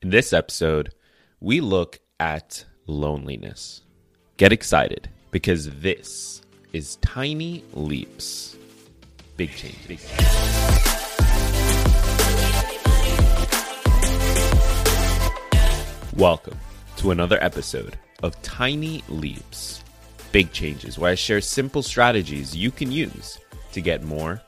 In this episode, we look at loneliness. Get excited because this is Tiny Leaps. Big change. Big change. Welcome to another episode of Tiny Leaps. Big changes where I share simple strategies you can use to get more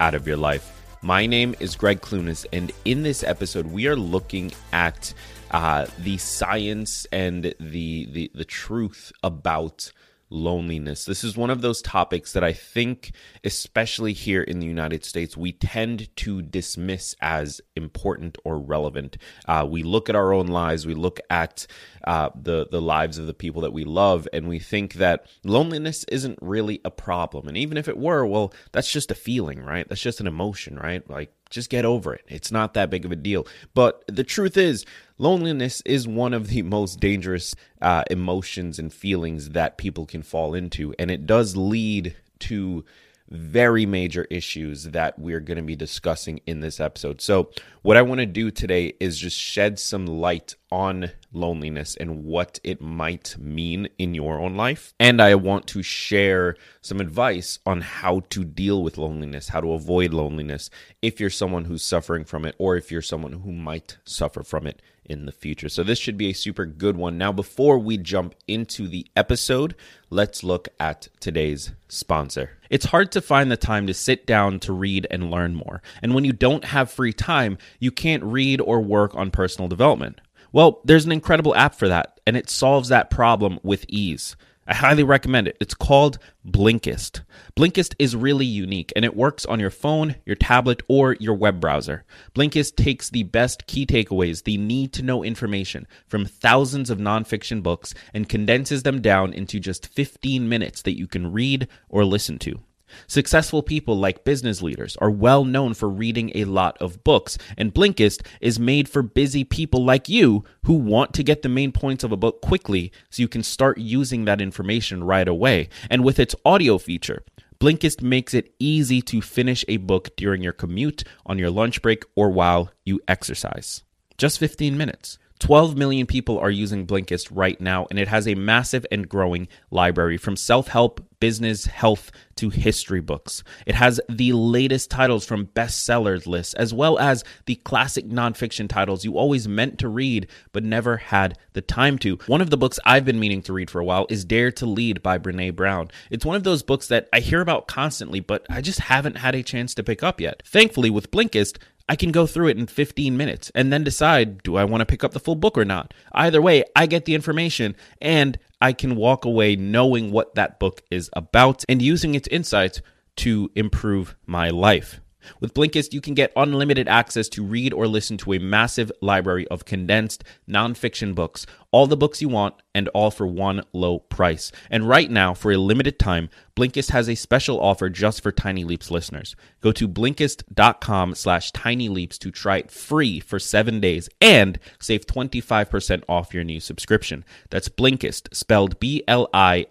out of your life. My name is Greg Clunis, and in this episode, we are looking at uh, the science and the, the the truth about loneliness. This is one of those topics that I think, especially here in the United States, we tend to dismiss as important or relevant. Uh, we look at our own lives, we look at uh, the the lives of the people that we love, and we think that loneliness isn't really a problem. And even if it were, well, that's just a feeling, right? That's just an emotion, right? Like just get over it. It's not that big of a deal. But the truth is, loneliness is one of the most dangerous uh, emotions and feelings that people can fall into. And it does lead to very major issues that we're going to be discussing in this episode. So, what I want to do today is just shed some light on loneliness and what it might mean in your own life. And I want to share some advice on how to deal with loneliness, how to avoid loneliness if you're someone who's suffering from it or if you're someone who might suffer from it in the future. So, this should be a super good one. Now, before we jump into the episode, let's look at today's sponsor. It's hard to find the time to sit down to read and learn more. And when you don't have free time, you can't read or work on personal development. Well, there's an incredible app for that, and it solves that problem with ease. I highly recommend it. It's called Blinkist. Blinkist is really unique and it works on your phone, your tablet, or your web browser. Blinkist takes the best key takeaways, the need to know information from thousands of nonfiction books and condenses them down into just 15 minutes that you can read or listen to. Successful people like business leaders are well known for reading a lot of books, and Blinkist is made for busy people like you who want to get the main points of a book quickly so you can start using that information right away. And with its audio feature, Blinkist makes it easy to finish a book during your commute, on your lunch break, or while you exercise. Just 15 minutes. 12 million people are using Blinkist right now, and it has a massive and growing library from self help, business, health to history books. It has the latest titles from bestsellers lists, as well as the classic nonfiction titles you always meant to read but never had the time to. One of the books I've been meaning to read for a while is Dare to Lead by Brene Brown. It's one of those books that I hear about constantly, but I just haven't had a chance to pick up yet. Thankfully, with Blinkist, I can go through it in 15 minutes and then decide do I want to pick up the full book or not. Either way, I get the information and I can walk away knowing what that book is about and using its insights to improve my life. With Blinkist, you can get unlimited access to read or listen to a massive library of condensed nonfiction books, all the books you want, and all for one low price. And right now, for a limited time, Blinkist has a special offer just for Tiny Leaps listeners. Go to Blinkist.com slash Tiny Leaps to try it free for seven days and save 25% off your new subscription. That's Blinkist, spelled B-L-I-N-K-I-S-T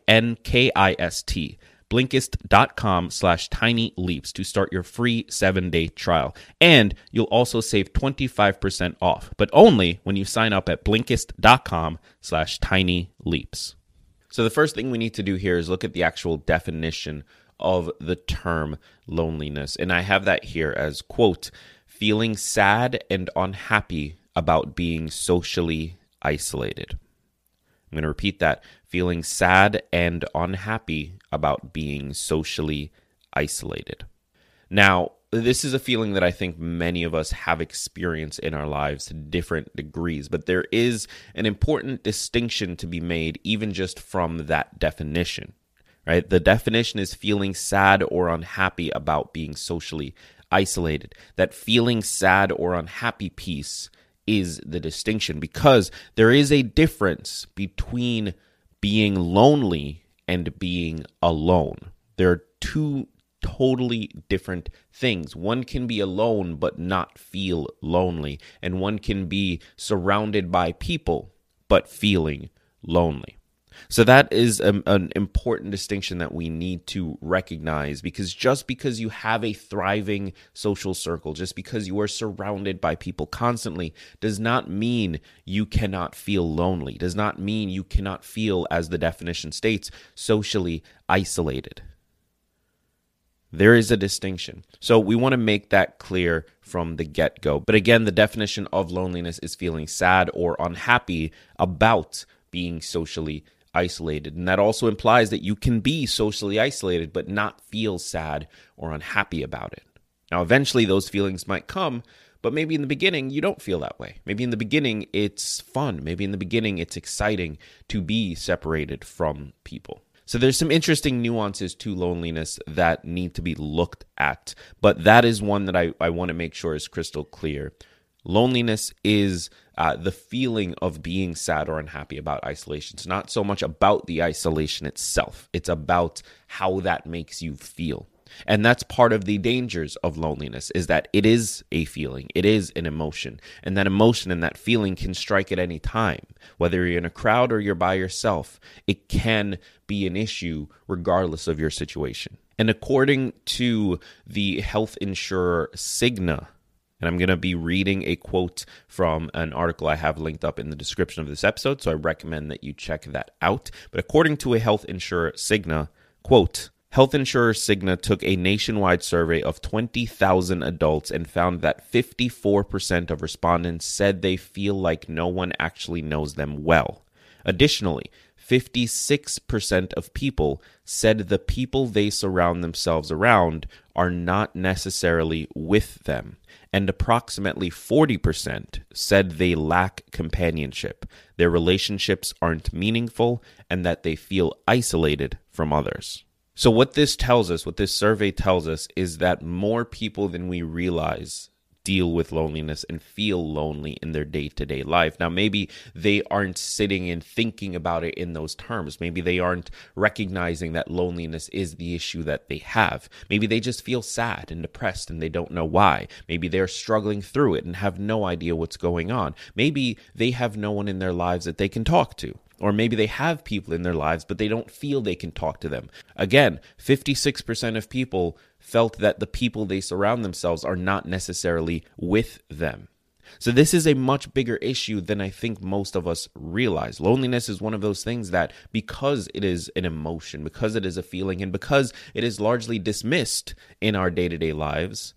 blinkist.com slash tiny leaps to start your free seven day trial. And you'll also save 25% off, but only when you sign up at blinkist.com slash tiny leaps. So the first thing we need to do here is look at the actual definition of the term loneliness. And I have that here as quote, feeling sad and unhappy about being socially isolated. I'm going to repeat that feeling sad and unhappy about being socially isolated. Now, this is a feeling that I think many of us have experienced in our lives to different degrees, but there is an important distinction to be made, even just from that definition, right? The definition is feeling sad or unhappy about being socially isolated. That feeling sad or unhappy piece is the distinction because there is a difference between being lonely and being alone. There are two totally different things. One can be alone but not feel lonely, and one can be surrounded by people but feeling lonely. So that is a, an important distinction that we need to recognize because just because you have a thriving social circle, just because you are surrounded by people constantly, does not mean you cannot feel lonely, does not mean you cannot feel, as the definition states, socially isolated. There is a distinction. So we want to make that clear from the get go. But again, the definition of loneliness is feeling sad or unhappy about being socially isolated. And that also implies that you can be socially isolated but not feel sad or unhappy about it. Now, eventually, those feelings might come, but maybe in the beginning, you don't feel that way. Maybe in the beginning, it's fun. Maybe in the beginning, it's exciting to be separated from people. So there's some interesting nuances to loneliness that need to be looked at, but that is one that I, I want to make sure is crystal clear. Loneliness is uh, the feeling of being sad or unhappy about isolation. It's not so much about the isolation itself, it's about how that makes you feel. And that's part of the dangers of loneliness is that it is a feeling, it is an emotion. And that emotion and that feeling can strike at any time. Whether you're in a crowd or you're by yourself, it can be an issue regardless of your situation. And according to the health insurer Cigna, and I'm going to be reading a quote from an article I have linked up in the description of this episode, so I recommend that you check that out. But according to a health insurer, Cigna, quote, Health insurer Cigna took a nationwide survey of 20,000 adults and found that 54% of respondents said they feel like no one actually knows them well. Additionally, 56% of people said the people they surround themselves around are not necessarily with them, and approximately 40% said they lack companionship, their relationships aren't meaningful, and that they feel isolated from others. So, what this tells us, what this survey tells us, is that more people than we realize deal with loneliness and feel lonely in their day to day life. Now, maybe they aren't sitting and thinking about it in those terms. Maybe they aren't recognizing that loneliness is the issue that they have. Maybe they just feel sad and depressed and they don't know why. Maybe they're struggling through it and have no idea what's going on. Maybe they have no one in their lives that they can talk to. Or maybe they have people in their lives, but they don't feel they can talk to them. Again, 56% of people felt that the people they surround themselves are not necessarily with them. So, this is a much bigger issue than I think most of us realize. Loneliness is one of those things that, because it is an emotion, because it is a feeling, and because it is largely dismissed in our day to day lives,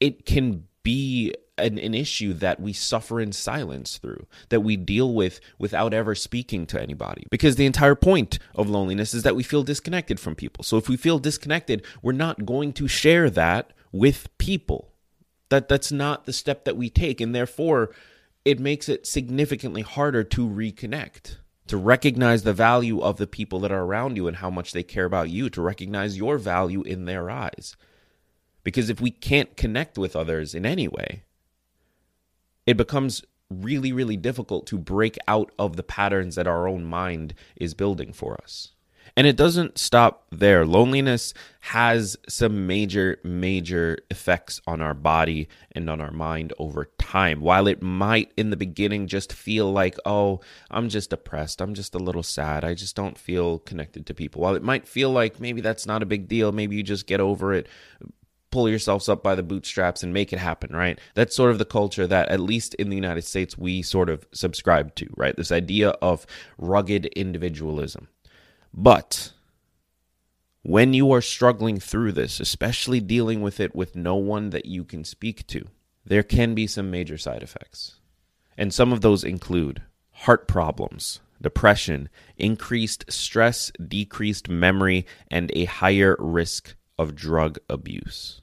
it can be an, an issue that we suffer in silence through, that we deal with without ever speaking to anybody. Because the entire point of loneliness is that we feel disconnected from people. So if we feel disconnected, we're not going to share that with people. That that's not the step that we take, and therefore it makes it significantly harder to reconnect to recognize the value of the people that are around you and how much they care about you, to recognize your value in their eyes. Because if we can't connect with others in any way, it becomes really, really difficult to break out of the patterns that our own mind is building for us. And it doesn't stop there. Loneliness has some major, major effects on our body and on our mind over time. While it might in the beginning just feel like, oh, I'm just depressed, I'm just a little sad, I just don't feel connected to people. While it might feel like maybe that's not a big deal, maybe you just get over it, pull yourselves up by the bootstraps and make it happen, right? That's sort of the culture that, at least in the United States, we sort of subscribe to, right? This idea of rugged individualism. But when you are struggling through this, especially dealing with it with no one that you can speak to, there can be some major side effects. And some of those include heart problems, depression, increased stress, decreased memory, and a higher risk of drug abuse.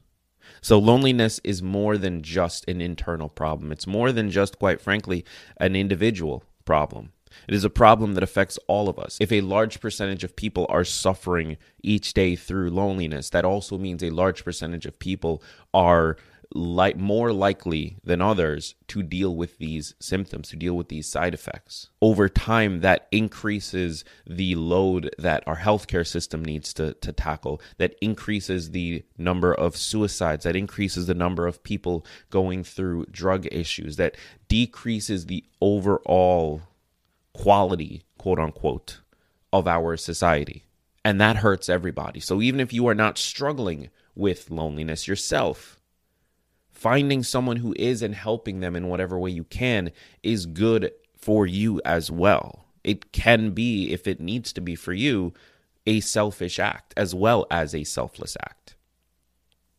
So loneliness is more than just an internal problem. It's more than just, quite frankly, an individual problem. It is a problem that affects all of us. If a large percentage of people are suffering each day through loneliness, that also means a large percentage of people are like more likely than others to deal with these symptoms, to deal with these side effects. Over time, that increases the load that our healthcare system needs to, to tackle, that increases the number of suicides, that increases the number of people going through drug issues, that decreases the overall quality, quote unquote, of our society. And that hurts everybody. So even if you are not struggling with loneliness yourself, finding someone who is and helping them in whatever way you can is good for you as well. It can be, if it needs to be for you, a selfish act as well as a selfless act.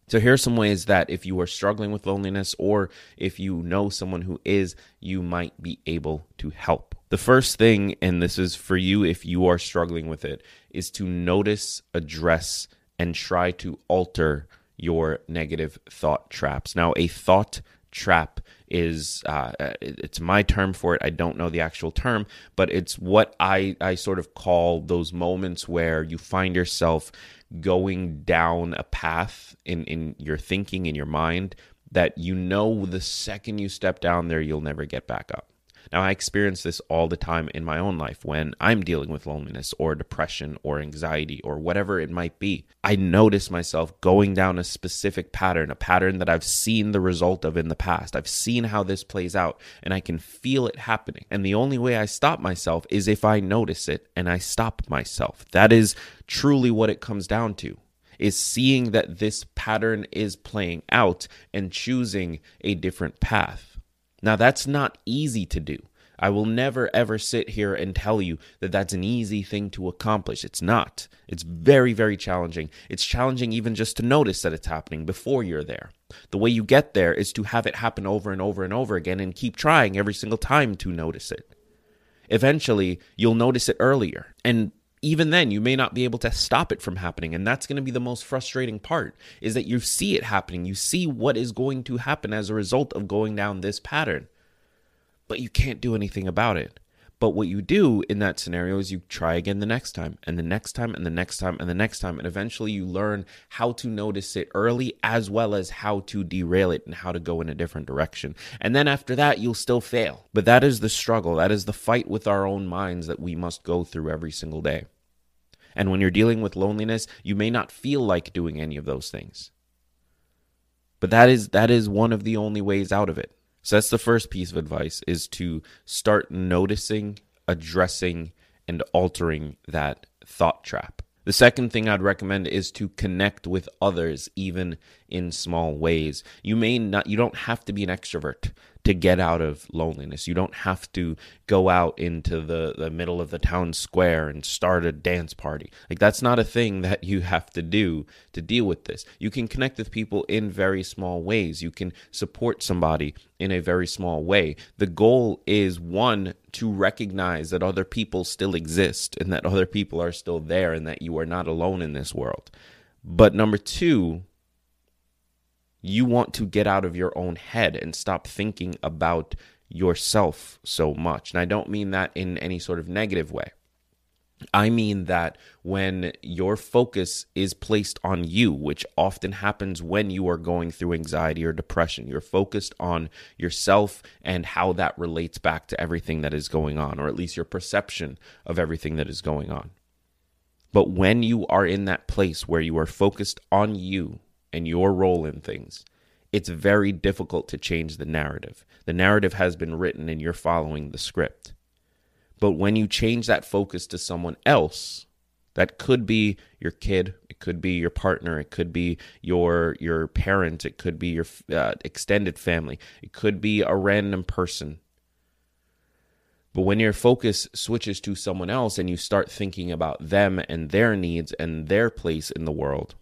So, here are some ways that if you are struggling with loneliness or if you know someone who is, you might be able to help. The first thing, and this is for you if you are struggling with it, is to notice, address, and try to alter your negative thought traps. Now, a thought trap is uh, it's my term for it. I don't know the actual term, but it's what I I sort of call those moments where you find yourself going down a path in in your thinking in your mind that you know the second you step down there you'll never get back up. Now, I experience this all the time in my own life when I'm dealing with loneliness or depression or anxiety or whatever it might be. I notice myself going down a specific pattern, a pattern that I've seen the result of in the past. I've seen how this plays out and I can feel it happening. And the only way I stop myself is if I notice it and I stop myself. That is truly what it comes down to is seeing that this pattern is playing out and choosing a different path. Now, that's not easy to do. I will never ever sit here and tell you that that's an easy thing to accomplish. It's not. It's very, very challenging. It's challenging even just to notice that it's happening before you're there. The way you get there is to have it happen over and over and over again and keep trying every single time to notice it. Eventually, you'll notice it earlier. And even then you may not be able to stop it from happening. And that's going to be the most frustrating part is that you see it happening. You see what is going to happen as a result of going down this pattern. But you can't do anything about it. But what you do in that scenario is you try again the next time and the next time and the next time and the next time. And eventually you learn how to notice it early as well as how to derail it and how to go in a different direction. And then after that you'll still fail. But that is the struggle. That is the fight with our own minds that we must go through every single day and when you're dealing with loneliness, you may not feel like doing any of those things. But that is that is one of the only ways out of it. So that's the first piece of advice is to start noticing, addressing and altering that thought trap. The second thing I'd recommend is to connect with others even in small ways. You may not you don't have to be an extrovert to get out of loneliness. You don't have to go out into the, the middle of the town square and start a dance party. Like, that's not a thing that you have to do to deal with this. You can connect with people in very small ways. You can support somebody in a very small way. The goal is one, to recognize that other people still exist and that other people are still there and that you are not alone in this world. But number two, you want to get out of your own head and stop thinking about yourself so much. And I don't mean that in any sort of negative way. I mean that when your focus is placed on you, which often happens when you are going through anxiety or depression, you're focused on yourself and how that relates back to everything that is going on, or at least your perception of everything that is going on. But when you are in that place where you are focused on you and your role in things, it's very difficult to change the narrative. The narrative has been written and you're following the script. But when you change that focus to someone else, that could be your kid, it could be your partner, it could be your your parent, it could be your uh, extended family, it could be a random person. But when your focus switches to someone else and you start thinking about them and their needs and their place in the world,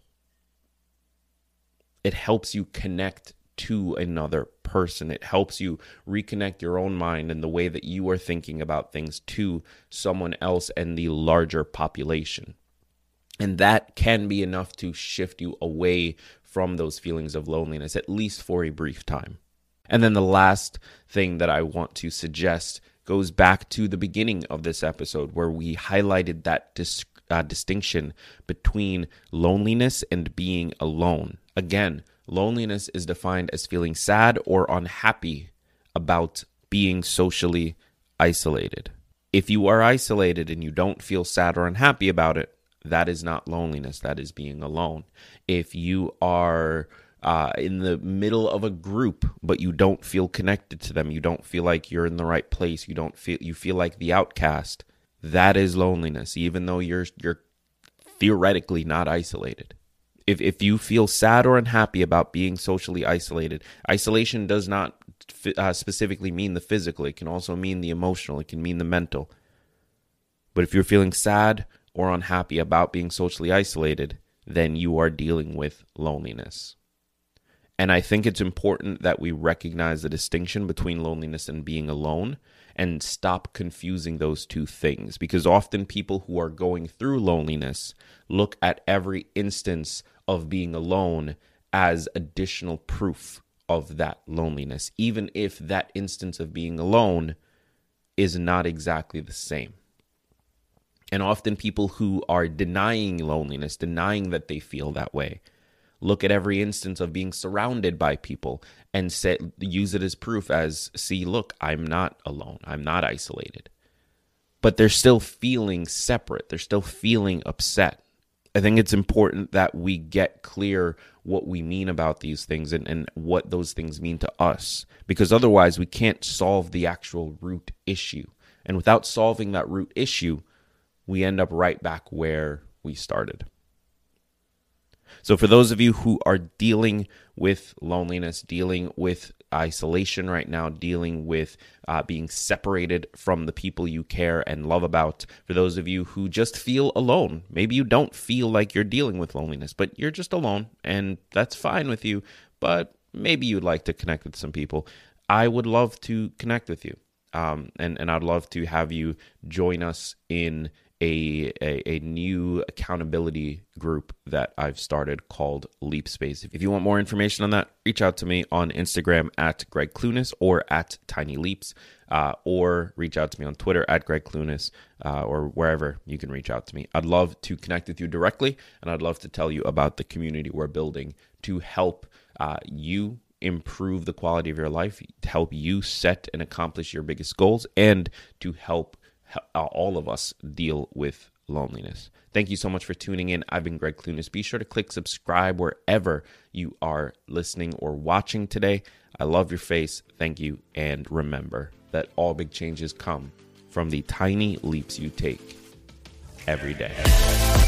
it helps you connect to another person. It helps you reconnect your own mind and the way that you are thinking about things to someone else and the larger population. And that can be enough to shift you away from those feelings of loneliness, at least for a brief time. And then the last thing that I want to suggest goes back to the beginning of this episode where we highlighted that uh, distinction between loneliness and being alone. Again, loneliness is defined as feeling sad or unhappy about being socially isolated. If you are isolated and you don't feel sad or unhappy about it, that is not loneliness, that is being alone. If you are uh, in the middle of a group, but you don't feel connected to them, you don't feel like you're in the right place, you don't feel you feel like the outcast, That is loneliness, even though you're you're theoretically not isolated. If if you feel sad or unhappy about being socially isolated, isolation does not uh, specifically mean the physical. It can also mean the emotional. It can mean the mental. But if you're feeling sad or unhappy about being socially isolated, then you are dealing with loneliness. And I think it's important that we recognize the distinction between loneliness and being alone and stop confusing those two things because often people who are going through loneliness look at every instance of being alone as additional proof of that loneliness, even if that instance of being alone is not exactly the same. And often people who are denying loneliness, denying that they feel that way, look at every instance of being surrounded by people and use it as proof as see look i'm not alone. I'm not isolated. But they're still feeling separate. They're still feeling upset. I think it's important that we get clear what we mean about these things and, and what those things mean to us because otherwise we can't solve the actual root issue. And without solving that root issue we end up right back where we started so, for those of you who are dealing with loneliness, dealing with isolation right now, dealing with uh, being separated from the people you care and love about, for those of you who just feel alone, maybe you don't feel like you're dealing with loneliness, but you're just alone, and that's fine with you, but maybe you'd like to connect with some people. I would love to connect with you. Um, and, and I'd love to have you join us in a, a, a, new accountability group that I've started called Leap Space. If you want more information on that, reach out to me on Instagram at Greg Clunis or at Tiny Leaps, uh, or reach out to me on Twitter at Greg Clunis uh, or wherever you can reach out to me. I'd love to connect with you directly, and I'd love to tell you about the community we're building to help uh, you improve the quality of your life, to help you set and accomplish your biggest goals, and to help all of us deal with loneliness. Thank you so much for tuning in. I've been Greg Clunis. Be sure to click subscribe wherever you are listening or watching today. I love your face. Thank you. And remember that all big changes come from the tiny leaps you take every day.